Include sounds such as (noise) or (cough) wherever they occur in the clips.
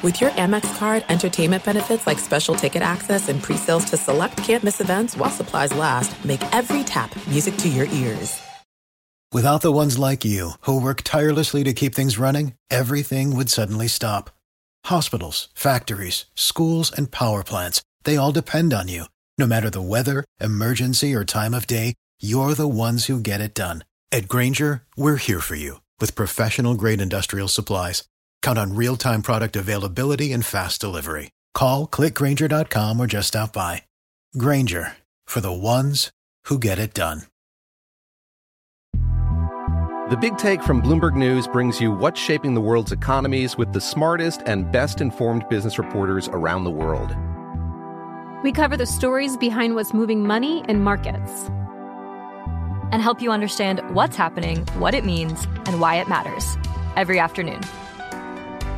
With your Amex card, entertainment benefits like special ticket access and pre-sales to select campus events while supplies last, make every tap music to your ears. Without the ones like you, who work tirelessly to keep things running, everything would suddenly stop. Hospitals, factories, schools, and power plants, they all depend on you. No matter the weather, emergency, or time of day, you're the ones who get it done. At Grainger, we're here for you with professional grade industrial supplies. Count on real time product availability and fast delivery. Call clickgrainger.com or just stop by. Grainger for the ones who get it done. The Big Take from Bloomberg News brings you what's shaping the world's economies with the smartest and best informed business reporters around the world. We cover the stories behind what's moving money and markets and help you understand what's happening, what it means, and why it matters every afternoon.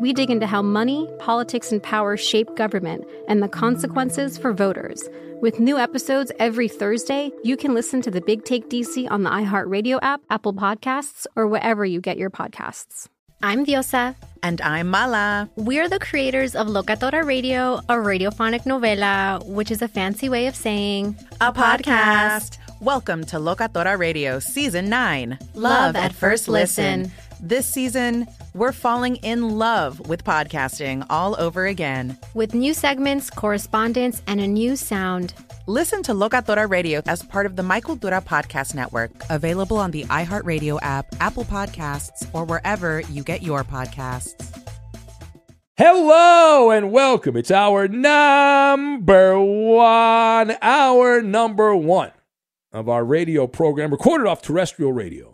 we dig into how money, politics, and power shape government and the consequences for voters. With new episodes every Thursday, you can listen to the Big Take DC on the iHeartRadio app, Apple Podcasts, or wherever you get your podcasts. I'm Diosa. And I'm Mala. We're the creators of Locatora Radio, a radiophonic novela, which is a fancy way of saying a, podcast. Welcome to Locatora Radio Season 9 Love, Love at, First listen. listen. This season, we're falling in love with podcasting all over again. With new segments, correspondence, and a new sound. Listen to Locatora Radio as part of the My Cultura Podcast Network, available on the iHeartRadio app, Apple Podcasts, or wherever you get your podcasts. Hello and welcome. It's hour number one, hour number one of our radio program, recorded off terrestrial radio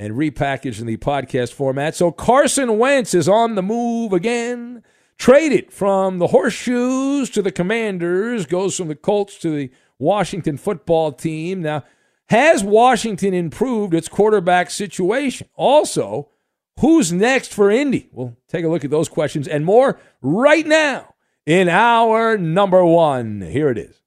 and repackaged in the podcast format. So Carson Wentz is on the move again. Traded from the Horseshoes to the Commanders, goes from the Colts to the Washington football team. Now, has Washington improved its quarterback situation? Also, who's next for Indy? We'll take a look at those questions and more right now in hour number one. Here it is.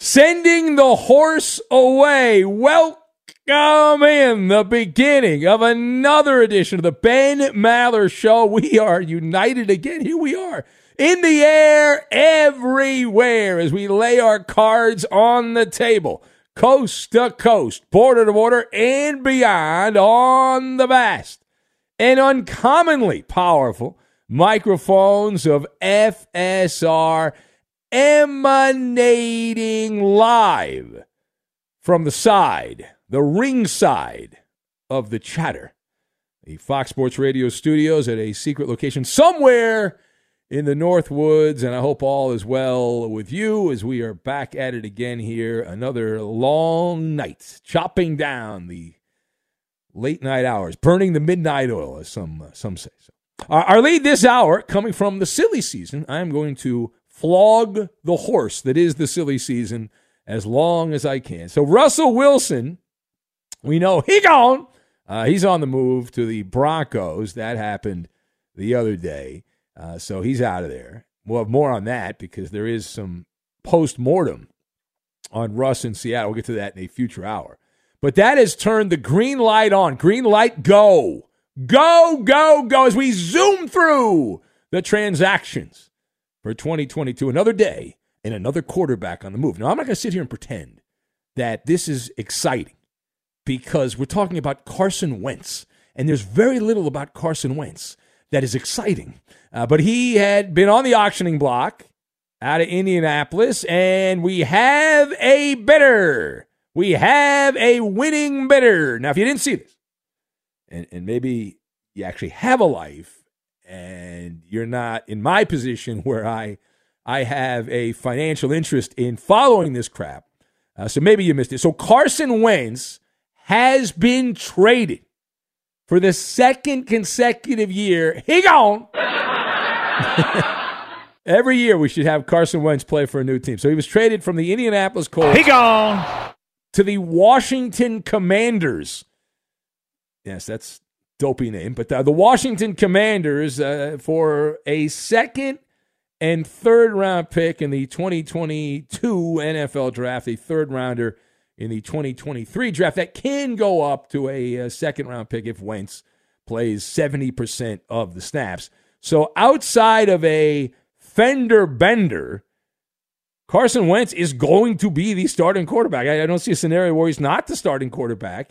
Sending the horse away. Welcome Come in the beginning of another edition of the Ben Maller Show. We are united again. Here we are in the air everywhere as we lay our cards on the table, coast to coast, border to border, and beyond on the vast and uncommonly powerful microphones of FSR emanating live from the side the ringside of the chatter. The Fox Sports Radio studios at a secret location somewhere in the North Woods, and I hope all is well with you as we are back at it again here. Another long night, chopping down the late night hours, burning the midnight oil, as some uh, some say. So, our, our lead this hour, coming from the silly season, I am going to flog the horse that is the silly season as long as I can. So Russell Wilson we know he gone. Uh, he's on the move to the Broncos. That happened the other day. Uh, so he's out of there. We'll have more on that because there is some post mortem on Russ in Seattle. We'll get to that in a future hour. But that has turned the green light on. Green light, go. Go, go, go as we zoom through the transactions for 2022. Another day and another quarterback on the move. Now, I'm not going to sit here and pretend that this is exciting because we're talking about Carson Wentz, and there's very little about Carson Wentz that is exciting. Uh, but he had been on the auctioning block out of Indianapolis, and we have a bidder. We have a winning bidder. Now, if you didn't see this, and, and maybe you actually have a life and you're not in my position where I I have a financial interest in following this crap. Uh, so maybe you missed it. So Carson Wentz has been traded for the second consecutive year. He gone. (laughs) Every year we should have Carson Wentz play for a new team. So he was traded from the Indianapolis Colts. He gone to the Washington Commanders. Yes, that's dopey name, but the, the Washington Commanders uh, for a second and third round pick in the 2022 NFL draft, a third rounder in the 2023 draft that can go up to a, a second round pick if Wentz plays 70% of the snaps. So outside of a fender bender, Carson Wentz is going to be the starting quarterback. I, I don't see a scenario where he's not the starting quarterback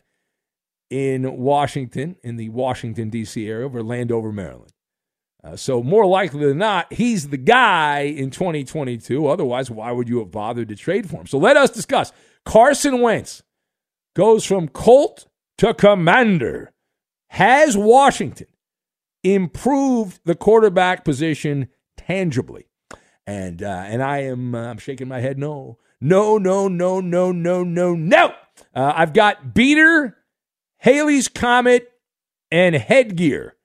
in Washington, in the Washington, D.C. area, over Landover, Maryland. Uh, so, more likely than not, he's the guy in 2022. Otherwise, why would you have bothered to trade for him? So, let us discuss. Carson Wentz goes from Colt to Commander. Has Washington improved the quarterback position tangibly? And uh, and I am uh, I'm shaking my head. No, no, no, no, no, no, no, no. Uh, I've got beater, Halley's Comet, and headgear.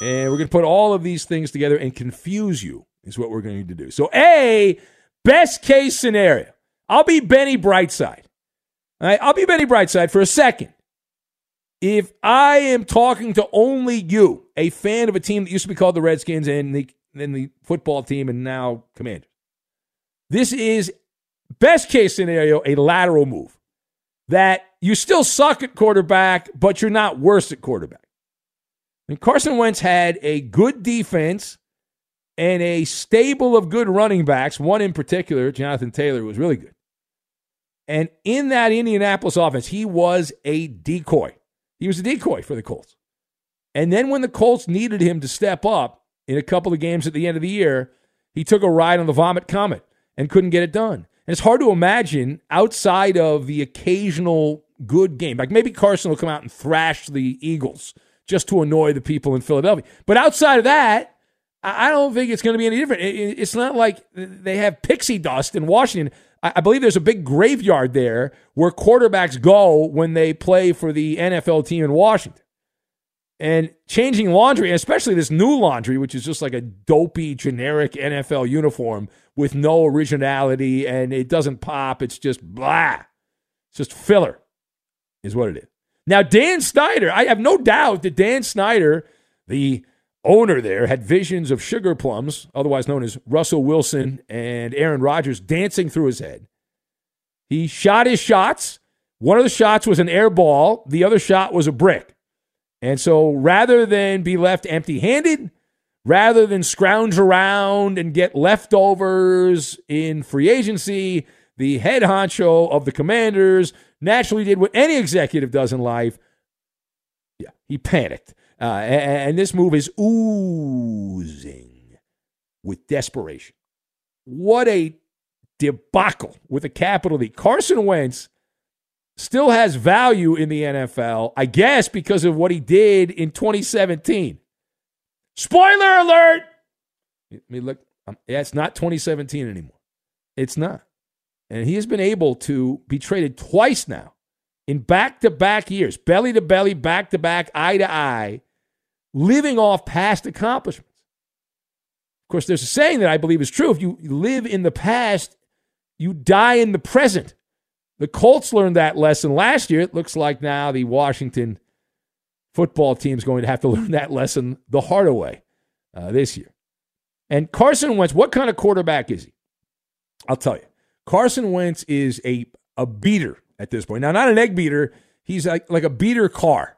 And we're going to put all of these things together and confuse you, is what we're going to do. So, A, best case scenario. I'll be Benny Brightside. All right, I'll be Benny Brightside for a second. If I am talking to only you, a fan of a team that used to be called the Redskins and the then the football team and now Commanders. This is best case scenario a lateral move that you still suck at quarterback, but you're not worse at quarterback. And Carson Wentz had a good defense and a stable of good running backs. One in particular, Jonathan Taylor, was really good. And in that Indianapolis offense, he was a decoy. He was a decoy for the Colts. And then when the Colts needed him to step up, in a couple of games at the end of the year, he took a ride on the Vomit Comet and couldn't get it done. And it's hard to imagine outside of the occasional good game. Like maybe Carson will come out and thrash the Eagles just to annoy the people in Philadelphia. But outside of that, I don't think it's going to be any different. It's not like they have pixie dust in Washington. I believe there's a big graveyard there where quarterbacks go when they play for the NFL team in Washington. And changing laundry, especially this new laundry, which is just like a dopey, generic NFL uniform with no originality and it doesn't pop. It's just blah. It's just filler, is what it is. Now, Dan Snyder, I have no doubt that Dan Snyder, the owner there, had visions of sugar plums, otherwise known as Russell Wilson and Aaron Rodgers, dancing through his head. He shot his shots. One of the shots was an air ball, the other shot was a brick. And so rather than be left empty handed, rather than scrounge around and get leftovers in free agency, the head honcho of the commanders naturally did what any executive does in life. Yeah, he panicked. Uh, and, and this move is oozing with desperation. What a debacle with a capital D. Carson Wentz still has value in the NFL, I guess, because of what he did in 2017. Spoiler alert! I mean, look, um, it's not 2017 anymore. It's not. And he has been able to be traded twice now in back to back years, belly to belly, back to back, eye to eye, living off past accomplishments. Of course, there's a saying that I believe is true. If you live in the past, you die in the present. The Colts learned that lesson last year. It looks like now the Washington football team is going to have to (laughs) learn that lesson the harder way uh, this year. And Carson Wentz, what kind of quarterback is he? I'll tell you. Carson Wentz is a, a beater at this point. Now, not an egg beater. He's like, like a beater car.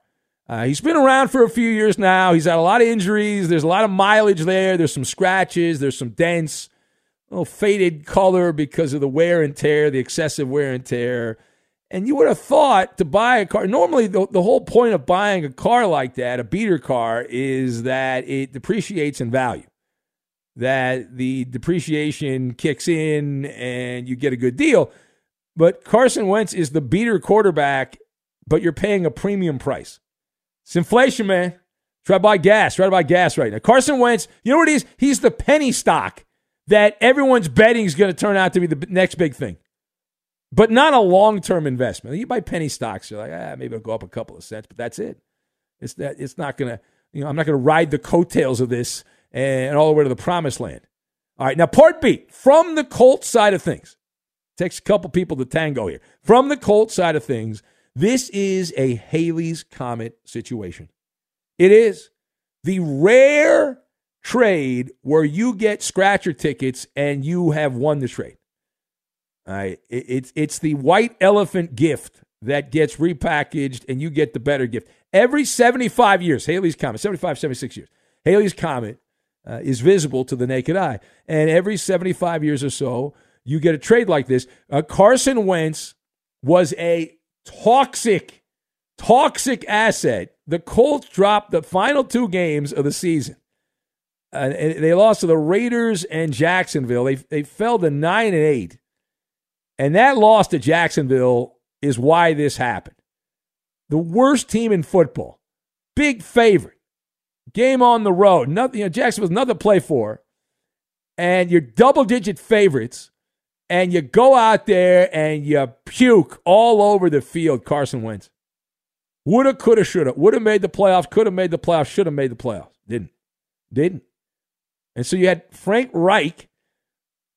Uh, he's been around for a few years now. He's had a lot of injuries. There's a lot of mileage there. There's some scratches. There's some dents little faded color because of the wear and tear, the excessive wear and tear. And you would have thought to buy a car. Normally, the, the whole point of buying a car like that, a beater car, is that it depreciates in value, that the depreciation kicks in and you get a good deal. But Carson Wentz is the beater quarterback, but you're paying a premium price. It's inflation, man. Try to buy gas. Try to buy gas right now. Carson Wentz, you know what he is? He's the penny stock that everyone's betting is going to turn out to be the next big thing, but not a long term investment. You buy penny stocks, you're like, ah, maybe it'll go up a couple of cents, but that's it. It's that it's not going to, you know, I'm not going to ride the coattails of this and all the way to the promised land. All right, now part B from the Colts side of things. Takes a couple people to tango here. From the Colts side of things, this is a Halley's Comet situation. It is the rare trade where you get scratcher tickets and you have won the trade. All right, it's it's the white elephant gift that gets repackaged and you get the better gift. Every 75 years, Halley's Comet, 75, 76 years, Halley's Comet uh, is visible to the naked eye. And every 75 years or so, you get a trade like this. Uh, Carson Wentz was a toxic, toxic asset. The Colts dropped the final two games of the season. Uh, they lost to the Raiders and Jacksonville. They, they fell to 9 and 8. And that loss to Jacksonville is why this happened. The worst team in football, big favorite, game on the road. Nothing, you know, Jacksonville's nothing to play for, and you're double digit favorites, and you go out there and you puke all over the field. Carson Wentz woulda, coulda, shoulda, would have made the playoffs, could have made the playoffs, should have made the playoffs, didn't, didn't. And so you had Frank Reich,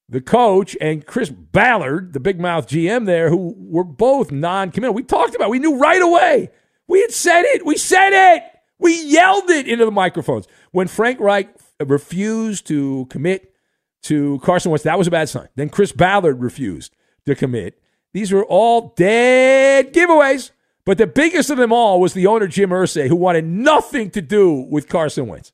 the coach, and Chris Ballard, the big mouth GM there, who were both non committal. We talked about, it. we knew right away. We had said it. We said it. We yelled it into the microphones. When Frank Reich refused to commit to Carson Wentz, that was a bad sign. Then Chris Ballard refused to commit. These were all dead giveaways. But the biggest of them all was the owner, Jim Irsay, who wanted nothing to do with Carson Wentz.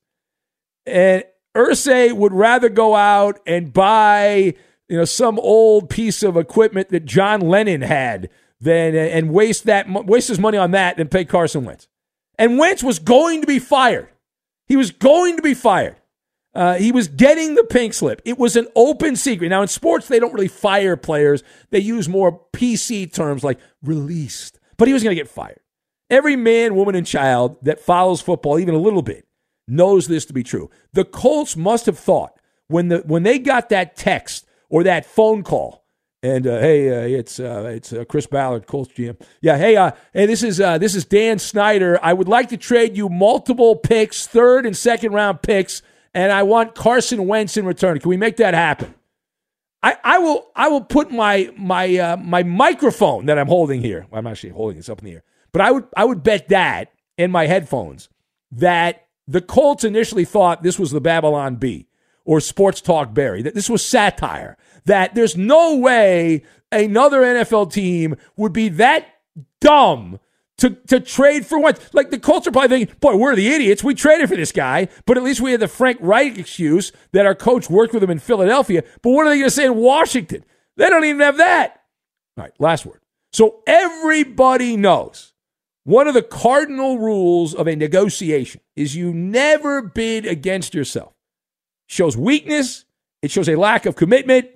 And Irsay would rather go out and buy, you know, some old piece of equipment that John Lennon had than and waste that waste his money on that than pay Carson Wentz. And Wentz was going to be fired. He was going to be fired. Uh, he was getting the pink slip. It was an open secret. Now, in sports, they don't really fire players, they use more PC terms like released. But he was going to get fired. Every man, woman, and child that follows football, even a little bit, knows this to be true. The Colts must have thought when, the, when they got that text or that phone call and uh, hey, uh, it's uh, it's uh, Chris Ballard, Colts GM. Yeah, hey, uh, hey, this is this is Dan Snyder. I would like to trade you multiple picks, third and second round picks, and I want Carson Wentz in return. Can we make that happen? I, I will I will put my my uh, my microphone that I'm holding here. Well, I'm actually holding this up in the air, but I would I would bet that in my headphones that the Colts initially thought this was the Babylon Bee or Sports Talk Barry, that this was satire that there's no way another NFL team would be that dumb to, to trade for what? Like the Colts are probably thinking, boy, we're the idiots. We traded for this guy, but at least we had the Frank Reich excuse that our coach worked with him in Philadelphia. But what are they going to say in Washington? They don't even have that. All right, last word. So everybody knows one of the cardinal rules of a negotiation is you never bid against yourself. Shows weakness, it shows a lack of commitment,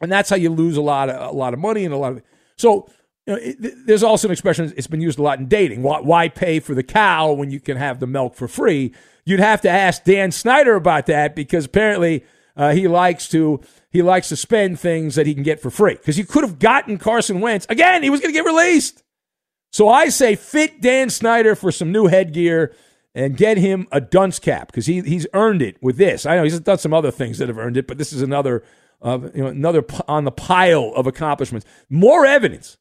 and that's how you lose a lot of a lot of money and a lot of. So you know, it, there's also an expression. It's been used a lot in dating. Why, why pay for the cow when you can have the milk for free? You'd have to ask Dan Snyder about that because apparently uh, he likes to he likes to spend things that he can get for free. Because you could have gotten Carson Wentz again. He was going to get released. So I say fit Dan Snyder for some new headgear and get him a dunce cap because he, he's earned it with this. I know he's done some other things that have earned it, but this is another of you know, another on the pile of accomplishments. More evidence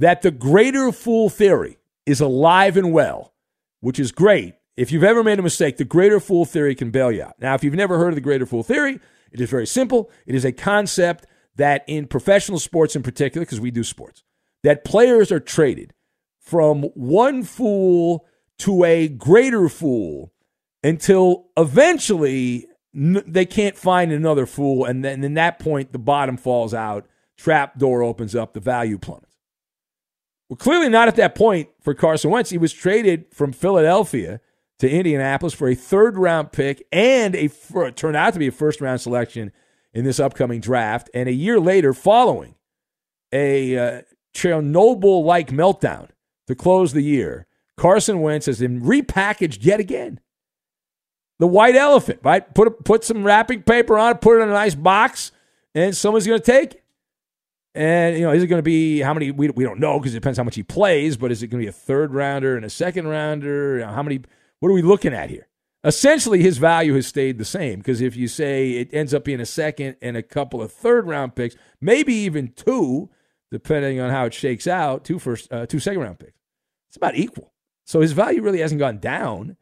that the greater fool theory is alive and well, which is great. If you've ever made a mistake, the greater fool theory can bail you out. Now, if you've never heard of the greater fool theory, it is very simple. It is a concept that in professional sports in particular, because we do sports, that players are traded from one fool to a greater fool until eventually they can't find another fool, and then in that point the bottom falls out, trap door opens up, the value plummets. Well, clearly not at that point for Carson Wentz. He was traded from Philadelphia to Indianapolis for a third round pick and a for, turned out to be a first round selection in this upcoming draft. And a year later, following a uh, Chernobyl like meltdown to close the year, Carson Wentz has been repackaged yet again the white elephant, right? Put put some wrapping paper on it, put it in a nice box, and someone's going to take it. And you know, is it going to be how many? We, we don't know because it depends how much he plays. But is it going to be a third rounder and a second rounder? You know, how many? What are we looking at here? Essentially, his value has stayed the same because if you say it ends up being a second and a couple of third round picks, maybe even two, depending on how it shakes out, two first, uh, two second round picks, it's about equal. So his value really hasn't gone down.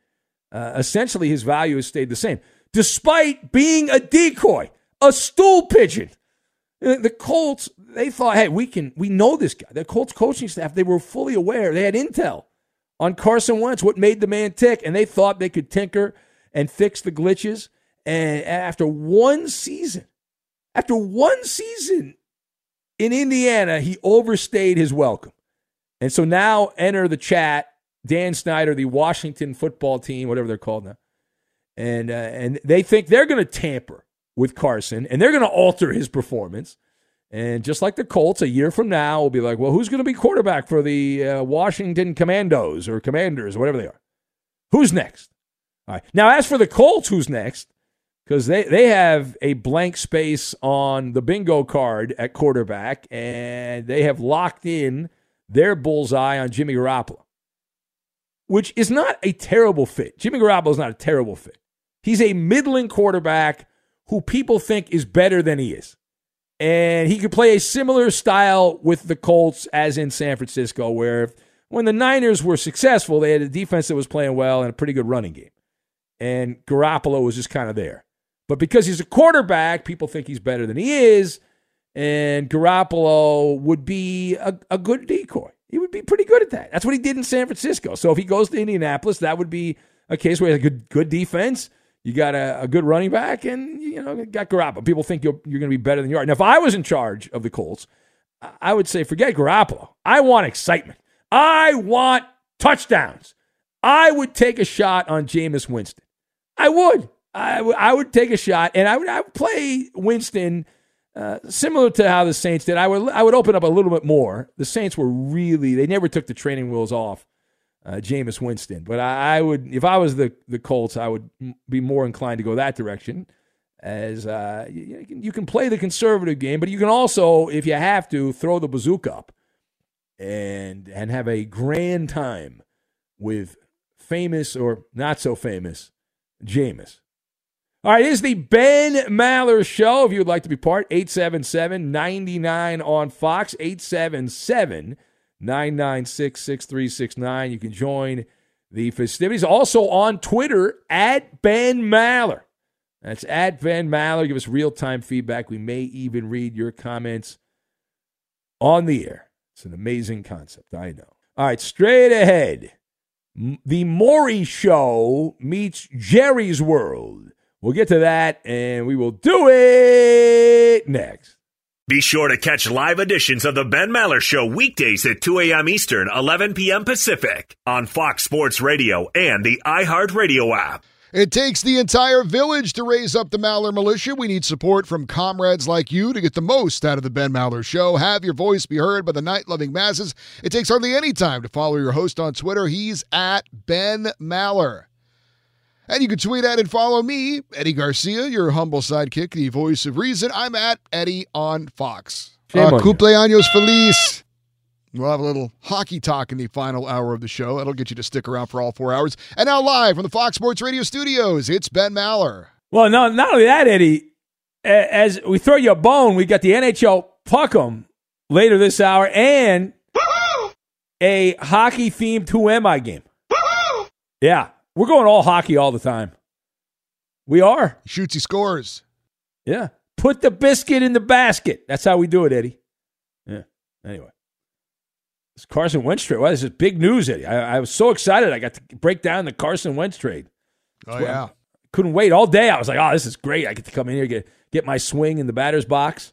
Uh, essentially, his value has stayed the same, despite being a decoy, a stool pigeon. Uh, the Colts, they thought, hey, we can, we know this guy. The Colts coaching staff, they were fully aware. They had intel on Carson Wentz, what made the man tick, and they thought they could tinker and fix the glitches. And after one season, after one season in Indiana, he overstayed his welcome. And so now enter the chat Dan Snyder, the Washington football team, whatever they're called now. And, uh, and they think they're going to tamper with Carson and they're going to alter his performance. And just like the Colts, a year from now, we'll be like, well, who's going to be quarterback for the uh, Washington Commandos or Commanders or whatever they are? Who's next? All right. Now, as for the Colts, who's next? Because they, they have a blank space on the bingo card at quarterback, and they have locked in their bullseye on Jimmy Garoppolo, which is not a terrible fit. Jimmy Garoppolo is not a terrible fit. He's a middling quarterback who people think is better than he is. And he could play a similar style with the Colts as in San Francisco, where when the Niners were successful, they had a defense that was playing well and a pretty good running game. And Garoppolo was just kind of there. But because he's a quarterback, people think he's better than he is. And Garoppolo would be a, a good decoy. He would be pretty good at that. That's what he did in San Francisco. So if he goes to Indianapolis, that would be a case where he has a good, good defense you got a, a, good running back, and you know got Garoppolo. People think you're, you're going to be better than you are. Now, if I was in charge of the Colts, I would say forget Garoppolo. I want excitement. I want touchdowns. I would take a shot on Jameis Winston. I would. I, w- I would take a shot, and I would, I would play Winston uh, similar to how the Saints did. I would I would open up a little bit more. The Saints were really they never took the training wheels off uh, Jameis Winston. But I, I, would, if I was the the Colts, I would be more inclined to go that direction. As uh, you, you, can play the conservative game, but you can also, if you have to, throw the bazooka up and and have a grand time with famous or not so famous Jameis. All right, is the Ben Maller Show. If you would like to be part, 877 99 on Fox, 877 996 6369. You can join the festivities. Also on Twitter, at Ben Maller. That's at Ben Maller. Give us real time feedback. We may even read your comments on the air. It's an amazing concept, I know. All right, straight ahead. The Maury Show meets Jerry's World. We'll get to that and we will do it next. Be sure to catch live editions of The Ben Maller Show weekdays at 2 a.m. Eastern, 11 p.m. Pacific on Fox Sports Radio and the iHeartRadio app. It takes the entire village to raise up the Maller militia. We need support from comrades like you to get the most out of the Ben Maller Show. Have your voice be heard by the night loving masses. It takes hardly any time to follow your host on Twitter. He's at Ben Maller. And you can tweet at and follow me, Eddie Garcia, your humble sidekick, the voice of reason. I'm at Eddie on Fox. Shame uh, cumpleaños feliz. We'll have a little hockey talk in the final hour of the show. That'll get you to stick around for all four hours. And now, live from the Fox Sports Radio studios, it's Ben Maller. Well, no, not only that, Eddie. As we throw you a bone, we got the NHL Puck'em later this hour and a hockey themed Who Am I game. Yeah, we're going all hockey all the time. We are. He shoots, he scores. Yeah. Put the biscuit in the basket. That's how we do it, Eddie. Yeah. Anyway. This Carson Wentz trade. Well, this is big news, Eddie. I, I was so excited. I got to break down the Carson Wentz trade. Oh, yeah. I couldn't wait all day. I was like, oh, this is great. I get to come in here, get, get my swing in the batter's box.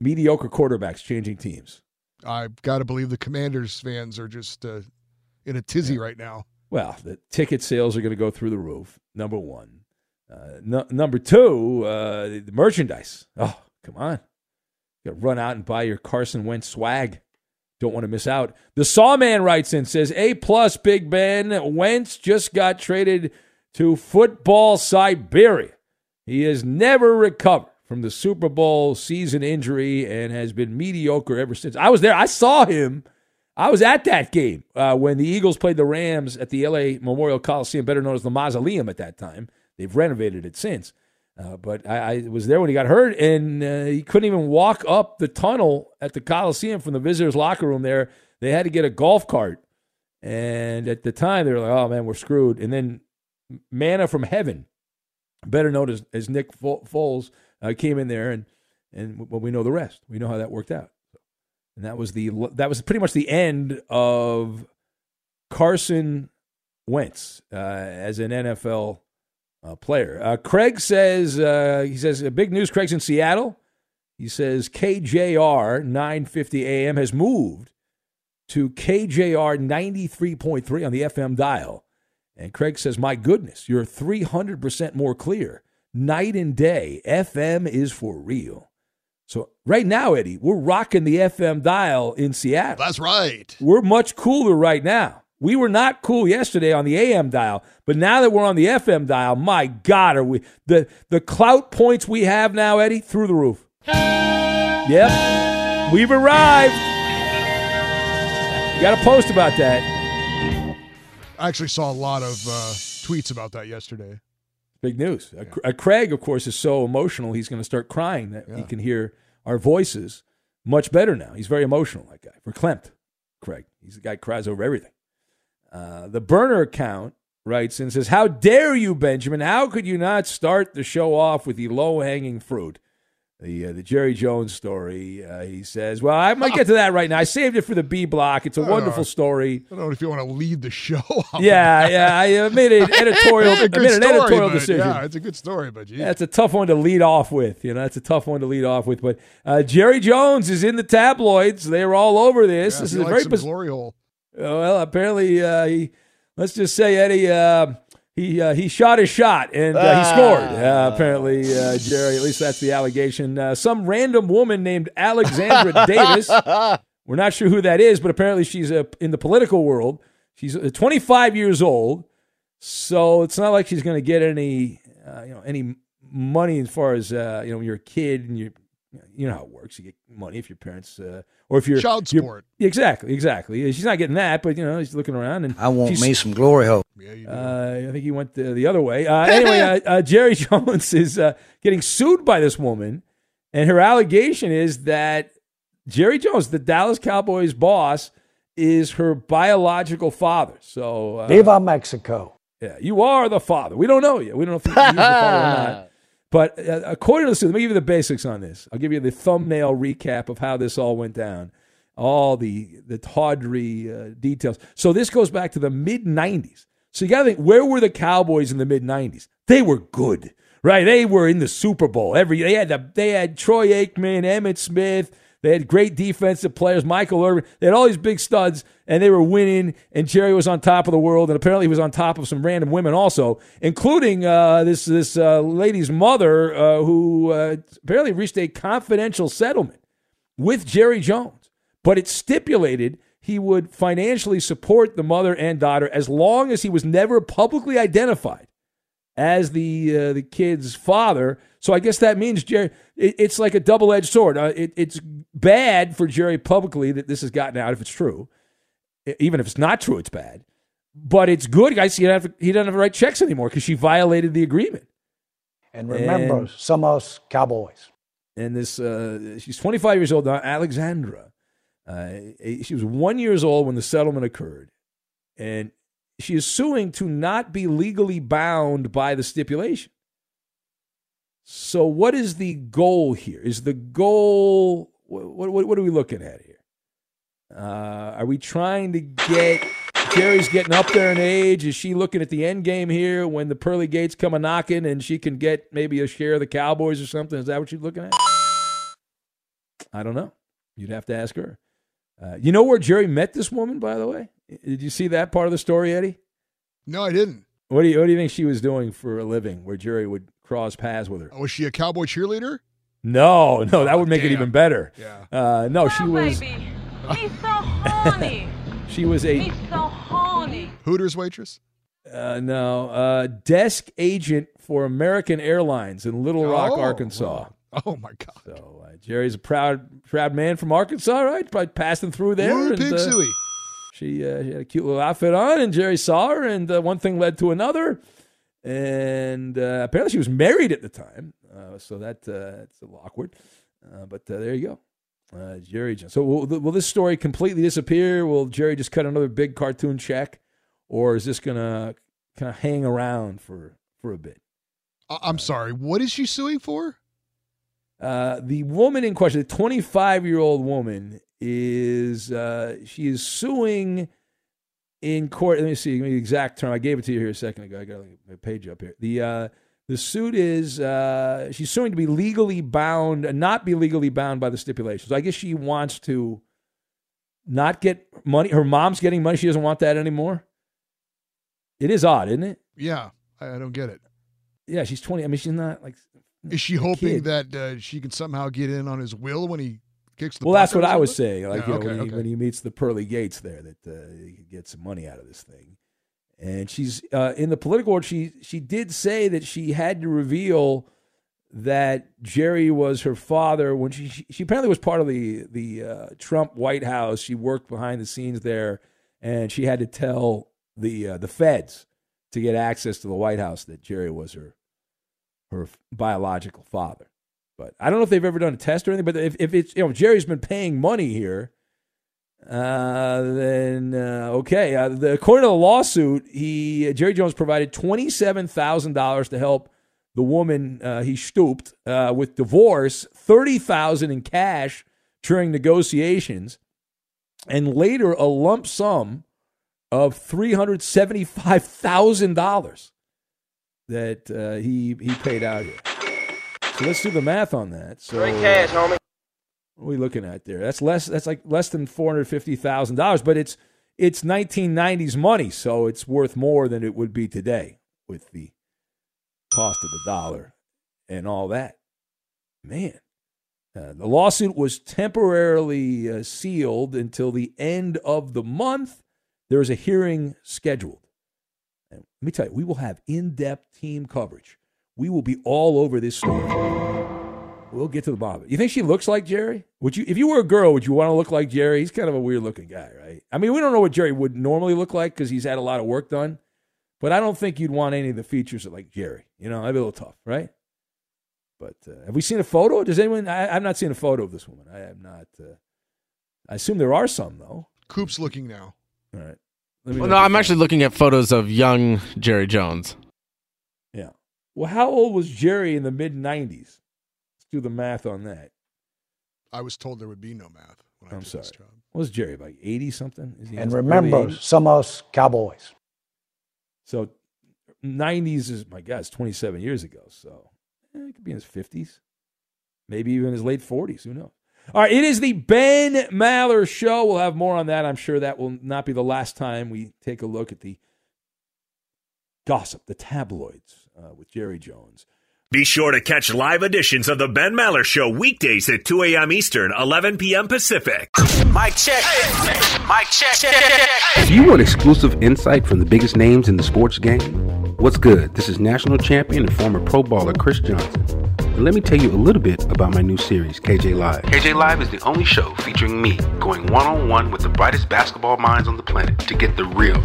Mediocre quarterbacks changing teams. I've got to believe the Commanders fans are just uh, in a tizzy yeah. right now. Well, the ticket sales are going to go through the roof. Number one. Uh, no, number two, uh, the merchandise. Oh, come on. You run out and buy your Carson Wentz swag. Don't want to miss out. The Sawman writes in says, A plus, Big Ben. Wentz just got traded to football Siberia. He has never recovered from the Super Bowl season injury and has been mediocre ever since. I was there. I saw him I was at that game uh, when the Eagles played the Rams at the LA Memorial Coliseum, better known as the Mausoleum at that time. They've renovated it since. Uh, but I, I, was there when he got hurt, and uh, he couldn't even walk up the tunnel at the Coliseum from the visitors' locker room there. They had to get a golf cart. And at the time, they were like, oh, man, we're screwed. And then manna from heaven, better known as, as Nick Foles, uh, came in there, and, and well, we know the rest. We know how that worked out. And that was the that was pretty much the end of Carson Wentz uh, as an NFL uh, player. Uh, Craig says uh, he says big news. Craig's in Seattle. He says KJR 950 AM has moved to KJR 93.3 on the FM dial. And Craig says, My goodness, you're 300% more clear. Night and day, FM is for real. So right now, Eddie, we're rocking the FM dial in Seattle. That's right. We're much cooler right now. We were not cool yesterday on the AM dial, but now that we're on the FM dial, my God, are we the the clout points we have now, Eddie, through the roof. Yep, we've arrived. You got a post about that. I actually saw a lot of uh, tweets about that yesterday. Big news. Yeah. Uh, Craig, of course, is so emotional he's going to start crying that yeah. he can hear our voices much better now. He's very emotional, that guy. Verklempt, Craig. He's the guy who cries over everything. Uh, the burner account writes and says, How dare you, Benjamin? How could you not start the show off with the low hanging fruit? The, uh, the Jerry Jones story. Uh, he says, "Well, I might get to that right now. I saved it for the B block. It's a wonderful know. story. I don't know if you want to lead the show. (laughs) yeah, yeah. I uh, made an (laughs) editorial. I made an editorial decision. Yeah, it's a good story, but yeah, it's a tough one to lead off with. You know, it's a tough one to lead off with. But uh, Jerry Jones is in the tabloids. They are all over this. Yeah, this is a very pos- glory hole. well, apparently, uh, he. Let's just say, Eddie uh, he uh, he shot his shot and uh, he scored. Uh, apparently, uh, Jerry. At least that's the allegation. Uh, some random woman named Alexandra (laughs) Davis. We're not sure who that is, but apparently she's uh, in the political world. She's 25 years old, so it's not like she's going to get any you know any money as far as you know when you're a kid and you you know how it works. You get money if your parents, uh, or if you're child support. Exactly, exactly. She's not getting that, but you know, he's looking around and I want me some glory hole. Yeah, uh, I think he went the, the other way. Uh, (laughs) anyway, uh, uh, Jerry (laughs) Jones is uh, getting sued by this woman, and her allegation is that Jerry Jones, the Dallas Cowboys boss, is her biological father. So, Viva Mexico. Yeah, you are the father. We don't know yet. We don't know if he's the father or not. (laughs) But uh, according to the suit, let me give you the basics on this. I'll give you the thumbnail recap of how this all went down, all the the tawdry uh, details. So this goes back to the mid '90s. So you got to think, where were the Cowboys in the mid '90s? They were good, right? They were in the Super Bowl every. They had the, they had Troy Aikman, Emmitt Smith, they had great defensive players, Michael Irvin. They had all these big studs, and they were winning. And Jerry was on top of the world, and apparently he was on top of some random women also, including uh, this this uh, lady's mother, uh, who uh, apparently reached a confidential settlement with Jerry Jones. But it stipulated he would financially support the mother and daughter as long as he was never publicly identified as the uh, the kid's father. So I guess that means Jerry. It, it's like a double edged sword. Uh, it, it's bad for Jerry publicly that this has gotten out if it's true. Even if it's not true, it's bad. But it's good, guys. He doesn't have to, he doesn't have to write checks anymore because she violated the agreement. And remember, and, some of us cowboys. And this, uh, she's 25 years old now, Alexandra. Uh, she was one years old when the settlement occurred, and she is suing to not be legally bound by the stipulation. So, what is the goal here? Is the goal what, what, what are we looking at here? Uh, are we trying to get Jerry's getting up there in age? Is she looking at the end game here when the pearly gates come a knocking and she can get maybe a share of the Cowboys or something? Is that what she's looking at? I don't know. You'd have to ask her. Uh, you know where Jerry met this woman, by the way? Did you see that part of the story, Eddie? No, I didn't. What do you What do you think she was doing for a living, where Jerry would cross paths with her? Oh, was she a cowboy cheerleader? No, no, that would make damn. it even better. Yeah. Uh, no, she was. Baby. (laughs) He's so horny. (laughs) she was a. He's so horny. Hooters waitress. Uh, no, uh, desk agent for American Airlines in Little Rock, Oh, Arkansas. wow. Oh my God. So uh, Jerry's a proud, proud man from Arkansas, right? Probably passing through there. Woo, and, pig uh, suey. She, uh, she had a cute little outfit on, and Jerry saw her, and uh, one thing led to another. And uh, apparently, she was married at the time, uh, so that uh, that's a little awkward. Uh, but uh, there you go, uh, Jerry. So will, will this story completely disappear? Will Jerry just cut another big cartoon check, or is this gonna kind of hang around for for a bit? I'm sorry. What is she suing for? Uh, the woman in question, the 25 year old woman, is uh, she is suing in court. Let me see give me the exact term. I gave it to you here a second ago. I got my page up here. The uh, the suit is uh, she's suing to be legally bound, and not be legally bound by the stipulations. I guess she wants to not get money. Her mom's getting money. She doesn't want that anymore. It is odd, isn't it? Yeah, I, I don't get it. Yeah, she's 20. I mean, she's not like. Is she hoping kid. that uh, she can somehow get in on his will when he kicks the Well, that's what I was saying. Like, Yeah, you know, okay, when, he, when he meets the pearly gates there, that uh, he could get some money out of this thing. And she's uh, in the political world. She she did say that she had to reveal that Jerry was her father when she she, she apparently was part of the the uh, Trump White House. She worked behind the scenes there, and she had to tell the uh, the feds to get access to the White House that Jerry was her her biological father. But I don't know if they've ever done a test or anything. But if, if it's you know Jerry's been paying money here, uh, then uh, okay. Uh, the, according to the lawsuit, he Jerry Jones provided twenty seven thousand dollars to help the woman uh, he stooped uh, with divorce, thirty thousand in cash during negotiations, and later a lump sum of three hundred seventy five thousand dollars that uh, he he paid out here. So let's do the math on that. So Great cash, homie. what are we looking at there? That's less. That's like less than four hundred fifty thousand dollars, but it's it's nineteen nineties money, so it's worth more than it would be today with the cost of the dollar and all that. Man, uh, the lawsuit was temporarily uh, sealed until the end of the month. There is a hearing scheduled. And let me tell you, we will have in-depth team coverage. We will be all over this story. We'll get to the bottom. You think she looks like Jerry? Would you, if you were a girl, would you want to look like Jerry? He's kind of a weird looking guy, right? I mean, we don't know what Jerry would normally look like because he's had a lot of work done, but I don't think you'd want any of the features of like Jerry. You know, that'd be a little tough, right? But uh, have we seen a photo? Does anyone? I, I've not seen a photo of this woman. I have not. Uh, I assume there are some though. Coop's looking now. All right. Let me Well, no, I'm that. actually looking at photos of young Jerry Jones. Yeah. Well, how old was Jerry in the mid '90s? Let's do the math on that. I was told there would be no math when I I'm did sorry. this job. What was Jerry like 80 something? Is he in And remember, some of us cowboys. So 90s is my God, it's 27 years ago. So eh, it could be in his 50s, maybe even his late 40s. Who knows? All right, it is the Ben Maller Show. We'll have more on that. I'm sure that will not be the last time we take a look at the gossip, the tabloids uh, with Jerry Jones. Be sure to catch live editions of the Ben Maller Show weekdays at 2 a.m. Eastern, 11 p.m. Pacific. Mic check. Mic check. Do you want exclusive insight from the biggest names in the sports game? What's good? This is national champion and former pro baller Chris Johnson. And let me tell you a little bit about my new series, KJ Live. KJ Live is the only show featuring me going one on one with the brightest basketball minds on the planet to get the real.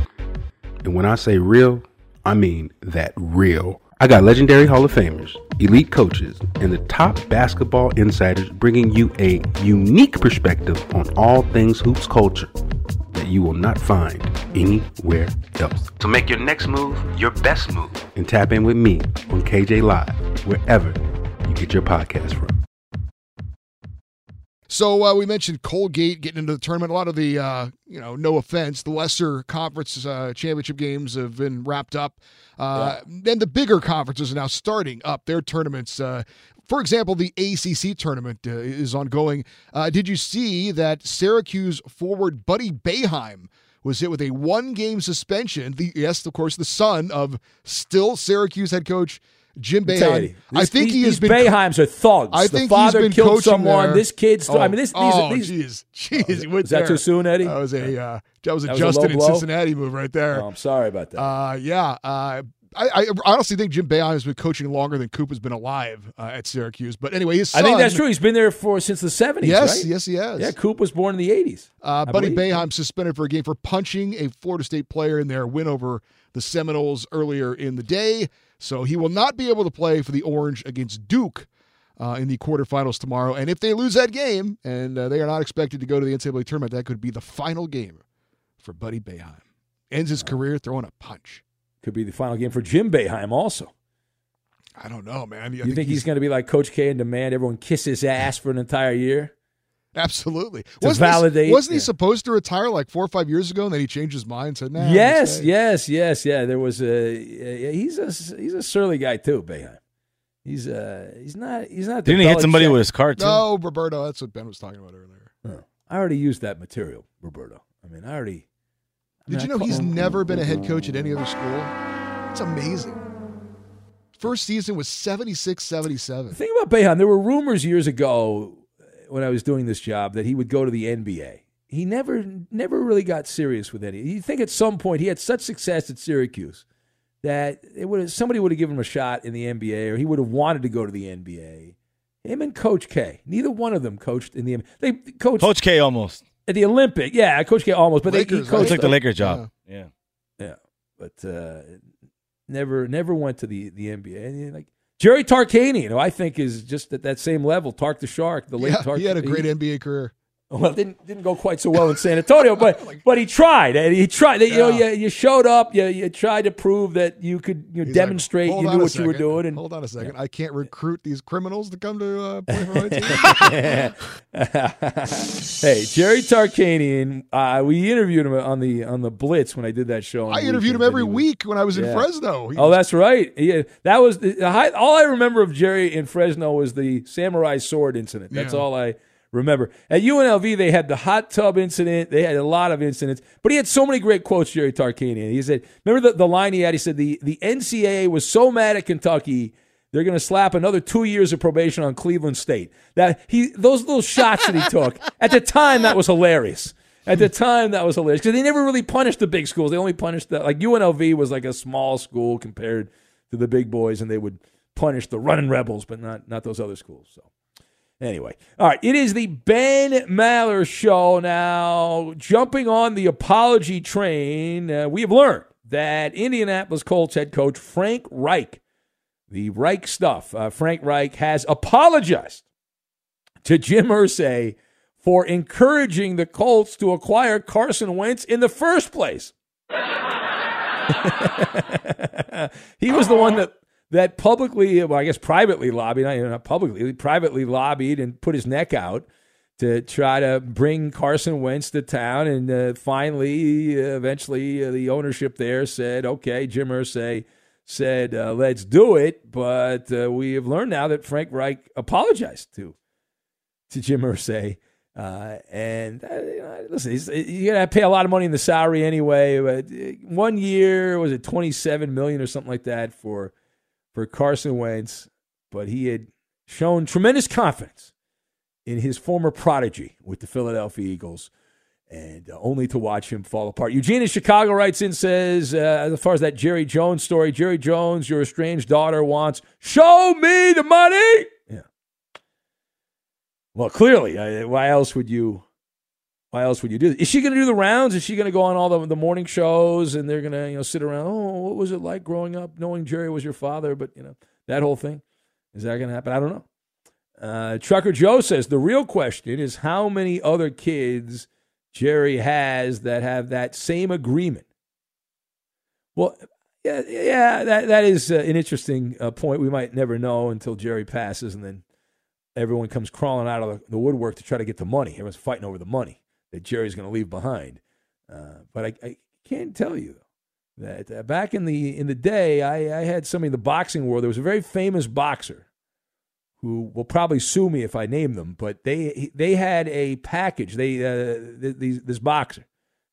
And when I say real, I mean that real. I got legendary Hall of Famers, elite coaches, and the top basketball insiders bringing you a unique perspective on all things hoops culture that you will not find anywhere else. So make your next move your best move and tap in with me on KJ Live, wherever you get your podcast from. So uh, we mentioned Colgate getting into the tournament. A lot of the, uh, you know, no offense, the lesser conference uh, championship games have been wrapped up. Uh, And the bigger conferences are now starting up their tournaments. For example, the ACC tournament uh, is ongoing. Uh, did you see that Syracuse forward Buddy Boeheim was hit with a one-game suspension? The, yes, of course, the son of still Syracuse head coach Jim Boeheim. I think these- he has these been. Boeheims are thugs. I The think father he's been killed someone. there. This kid's- I mean, this- these oh, these- jeez, jeez, he went is that there. too soon, Eddie? That was a uh, that was a That was a Justin low in? Cincinnati move right there. Oh, I'm sorry about that. Uh, yeah, uh, I, I honestly think Jim Boeheim has been coaching longer than Coop has been alive uh, at Syracuse. But anyway, his son, I think that's true. He's been there for since the 70s, Yes, right? yes, he has. Yeah, Coop was born in the 80s. Uh, Buddy believe. Boeheim suspended for a game for punching a Florida State player in their win over the Seminoles earlier in the day. So he will not be able to play for the Orange against Duke uh, in the quarterfinals tomorrow. And if they lose that game, and uh, they are not expected to go to the NCAA tournament, that could be the final game for Buddy Boeheim. Ends his career throwing a punch. Could be the final game for Jim Boeheim also. I don't know, man. I you think, he's, going to be like Coach K and demand everyone kiss his ass for an entire year? Absolutely. To wasn't validate- He, wasn't he supposed to retire like four or five years ago, and then he changed his mind and said, "Nah." Yes, yes, yes, yeah. There was a yeah, he's a he's a surly guy too, Boeheim. He's uh he's not he's not. the Didn't he hit somebody Belichick- with his car too? No, Roberto. That's what Ben was talking about earlier. Oh, I already used that material, Roberto. I mean, I already. I Did mean, you know he's never been a head coach at any other school? It's amazing. First season was 76 77. The thing about Boeheim, there were rumors years ago when I was doing this job that he would go to the NBA. He never, never really got serious with any. You think at some point he had such success at Syracuse that it would somebody would have given him a shot in the NBA, or he would have wanted to go to the NBA. Him and Coach K, neither one of them coached in the. NBA. They coached Coach K almost. At the Olympic. Yeah, Coach K almost, but they he coached He took the Lakers job. Yeah. yeah, but uh, never never went to the the NBA. And you know, like Jerry Tarkanian, who I think is just at that same level. Tark the Shark, the late Yeah, Tark. he had a great NBA career. Well, didn't didn't go quite so well in San Antonio, but (laughs) but he tried. And he tried. You know, you, you showed up. You you tried to prove that you could you know, He's like, demonstrate you knew what you were doing. And Hold on a second. I can't recruit these criminals to come to uh, play for my team. hey, Jerry Tarkanian. Uh, we interviewed him on the on the Blitz when I did that show. I interviewed him every was- week when I was in Fresno. He Oh, was- that's right. Yeah, that was the, all I remember of Jerry in Fresno was the samurai sword incident. That's Yeah. all I remember. At UNLV, they had the hot tub incident. They had a lot of incidents, but he had so many great quotes. Jerry Tarkanian. He said, "Remember the, the line he had? He said the the NCAA was so mad at Kentucky." They're going to slap another two years of probation on Cleveland State. That he, those little shots that he (laughs) took at the time, that was hilarious. At the time, that was hilarious because they never really punished the big schools. They only punished the like UNLV was like a small school compared to the big boys, and they would punish the running rebels, but not not those other schools. So anyway, all right, it is the Ben Maller show now. Jumping on the apology train, uh, we have learned that Indianapolis Colts head coach Frank Reich, the Reich stuff, uh, Frank Reich has apologized to Jim Irsay for encouraging the Colts to acquire Carson Wentz in the first place. (laughs) he was the one that that publicly, well, I guess privately lobbied, not, publicly, privately lobbied and put his neck out to try to bring Carson Wentz to town. And uh, finally, uh, eventually, uh, the ownership there said, okay, Jim Irsay said, uh, let's do it. But uh, we have learned now that Frank Reich apologized to to Jim Irsay. Uh, and you know, listen, he's, you got to pay a lot of money in the salary anyway. But one year was it twenty seven million or something like that for for Carson Wentz, but he had shown tremendous confidence in his former prodigy with the Philadelphia Eagles, and uh, only to watch him fall apart. Eugene in Chicago writes in says, uh, as far as that Jerry Jones story, Jerry Jones, your estranged daughter wants, show me the money. Yeah. Well, clearly, uh, why else would you? Why else would you do this? Is she going to do the rounds? Is she going to go on all the, the morning shows and they're going to you know sit around? Oh, what was it like growing up knowing Jerry was your father? But you know that whole thing. Is that going to happen? I don't know. Uh, Trucker Joe says the real question is how many other kids Jerry has that have that same agreement. Well, yeah, yeah, that that is uh, an interesting uh, point. We might never know until Jerry passes, and then everyone comes crawling out of the, the woodwork to try to get the money. Everyone's fighting over the money that Jerry's going to leave behind. Uh, but I, I can tell you that uh, back in the in the day, I, I had somebody in the boxing world. There was a very famous boxer who will probably sue me if I name them, but they they had a package. They uh, th- these, this boxer,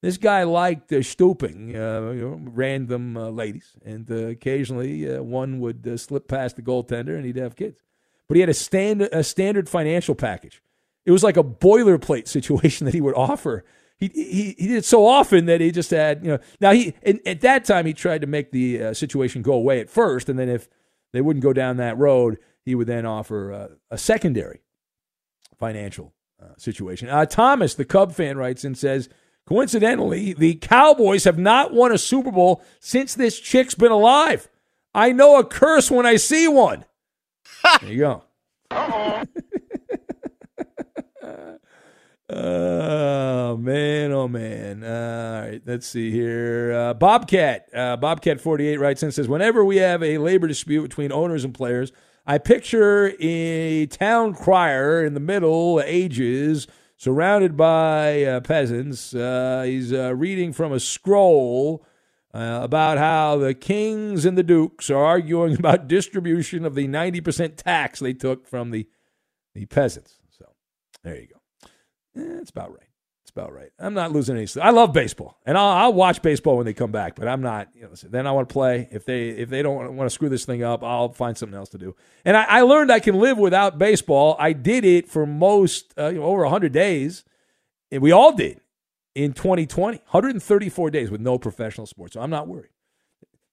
this guy liked uh, stooping, uh, you know, random uh, ladies, and uh, occasionally uh, one would uh, slip past the goaltender, and he'd have kids. But he had a stand a standard financial package. It was like a boilerplate situation (laughs) that he would offer. he, he he did it so often that he just had you know. Now he at that time he tried to make the uh, situation go away at first, and then if they wouldn't go down that road, he would then offer uh, a secondary financial uh, situation. Uh, Thomas, the Cub fan, writes and says, coincidentally, the Cowboys have not won a Super Bowl since this chick's been alive. I know a curse when I see one. there you go. (laughs) Oh man, oh man. Uh, all right, let's see here. Uh, Bobcat, uh, Bobcat forty eight writes and says, whenever we have a labor dispute between owners and players, I picture a town crier in the Middle Ages, surrounded by uh, peasants. Uh, he's uh, reading from a scroll. about how the kings and the dukes are arguing (laughs) about distribution of the 90% tax they took from the, the peasants. So there you go. Eh, it's about right. It's about right. I'm not losing any sleep. I love baseball, and I'll, I'll watch baseball when they come back. But I'm not. You know, then I want to play. If they if they don't want to screw this thing up, I'll find something else to do. And I, I learned I can live without baseball. I did it for most uh, you know, over 100 days, and we all did in 2020. 134 days with no professional sports. So I'm not worried.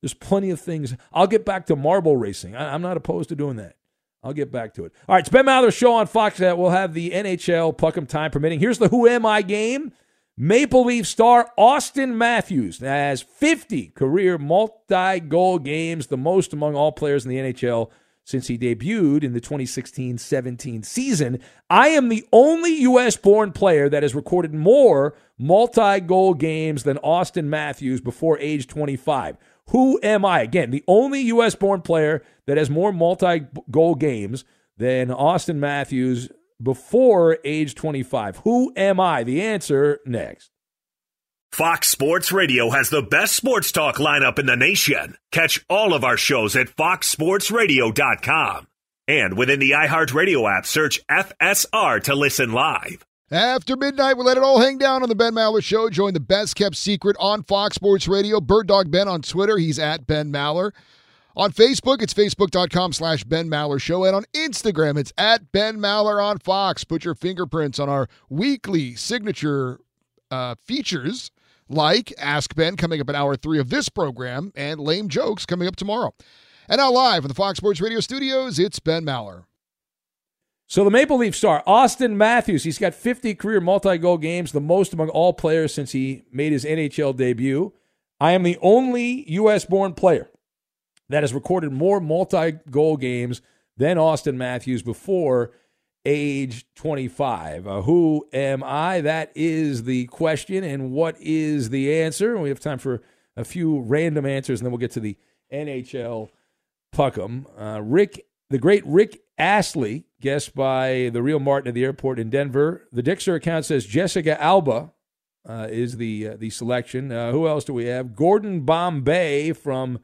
There's plenty of things. I'll get back to marble racing. I, I'm not opposed to doing that. I'll get back to it. All right, it's Ben Maller Show on Fox. We'll have the NHL Puck'em time permitting. Here's the Who Am I game. Maple Leaf star Auston Matthews has 50 career multi goal games, the most among all players in the NHL since he debuted in the 2016 17 season. I am the only U.S. born player that has recorded more multi goal games than Auston Matthews before age 25. Who am I? Again, the only U.S. born player that has more multi goal games than Auston Matthews before age 25. Who am I? The answer next. Fox Sports Radio has the best sports talk lineup in the nation. Catch all of our shows at foxsportsradio.com. And within the iHeartRadio app, search FSR to listen live. After midnight, we let it all hang down on the Ben Maller Show. Join the best kept secret on Fox Sports Radio. Bird Dog Ben on Twitter. He's at Ben Maller. On Facebook, it's facebook.com slash Ben Maller Show. And on Instagram, it's at Ben Maller on Fox. Put your fingerprints on our weekly signature uh, features like Ask Ben coming up in hour three of this program and Lame Jokes coming up tomorrow. And now live from the Fox Sports Radio studios, it's Ben Maller. So the Maple Leaf star, Auston Matthews, he's got 50 career multi-goal games, the most among all players since he made his NHL debut. I am the only U.S.-born player that has recorded more multi-goal games than Austin Matthews before age 25. Uh, who am I? That is the question. And what is the answer? We have time for a few random answers, and then we'll get to the NHL Puck'em. Uh, Rick, the great Rick Astley, guest by the real Martin at the airport in Denver. The Dixer account says Jessica Alba uh, is the uh, the selection. Uh, who else do we have? Gordon Bombay from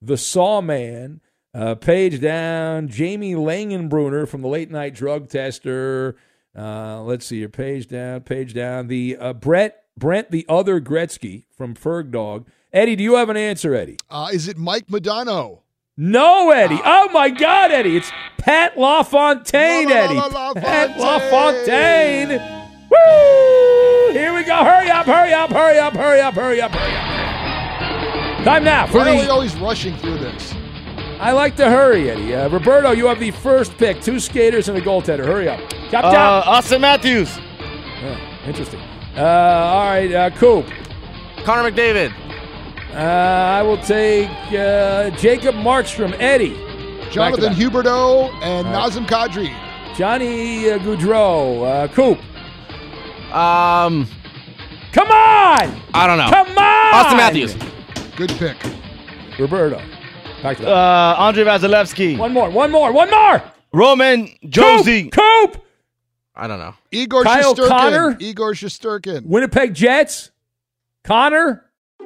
The Sawman. Uh, page down, Jamie Langenbrunner from the Late Night Drug Tester. Uh, let's see your page down, page down. The uh, Brett Brent, the other Gretzky from Ferg Dog. Eddie, do you have an answer, Eddie? Uh, is it Mike Modano? No, Eddie. Oh my God, Eddie! It's Pat LaFontaine, La, la, Eddie. la, la, Pat LaFontaine. LaFontaine. Woo! Here we go. Hurry up! Hurry up! Hurry up! Hurry up! Hurry up! Hurry up! Time now for Why are we the. always rushing through this? I like to hurry, Eddie. Uh, Roberto, you have the first pick. Two skaters and a goaltender. Hurry up. Chop Uh, chop. Auston Matthews. Yeah, interesting. Uh, all right, uh, Coop. Connor McDavid. Uh, I will take uh, Jacob Markstrom. Eddie. Jonathan Back to back. Huberdeau and All right. Nazem Kadri. Johnny uh, Gaudreau. Uh, Coop. Um, Come on! I don't know. Come on! Auston Matthews. Good pick. Roberto. Back to that. Uh, Andre Vasilevskiy. one more, one more, one more! Roman Josi. Coop! Coop! I don't know. Igor Kyle Shesterkin. Connor? Igor Shesterkin. Winnipeg Jets? Connor?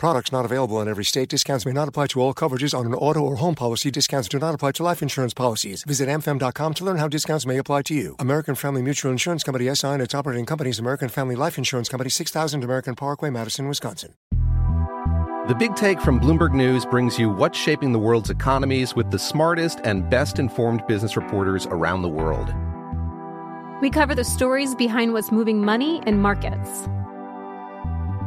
Products not available in every state. Discounts may not apply to all coverages on an auto or home policy. Discounts do not apply to life insurance policies. Visit amfam.com to learn how discounts may apply to you. American Family Mutual Insurance Company SI and its operating companies American Family Life Insurance Company 6000 American Parkway, Madison, Wisconsin. The Big Take from Bloomberg News brings you what's shaping the world's economies with the smartest and best informed business reporters around the world. We cover the stories behind what's moving money and markets.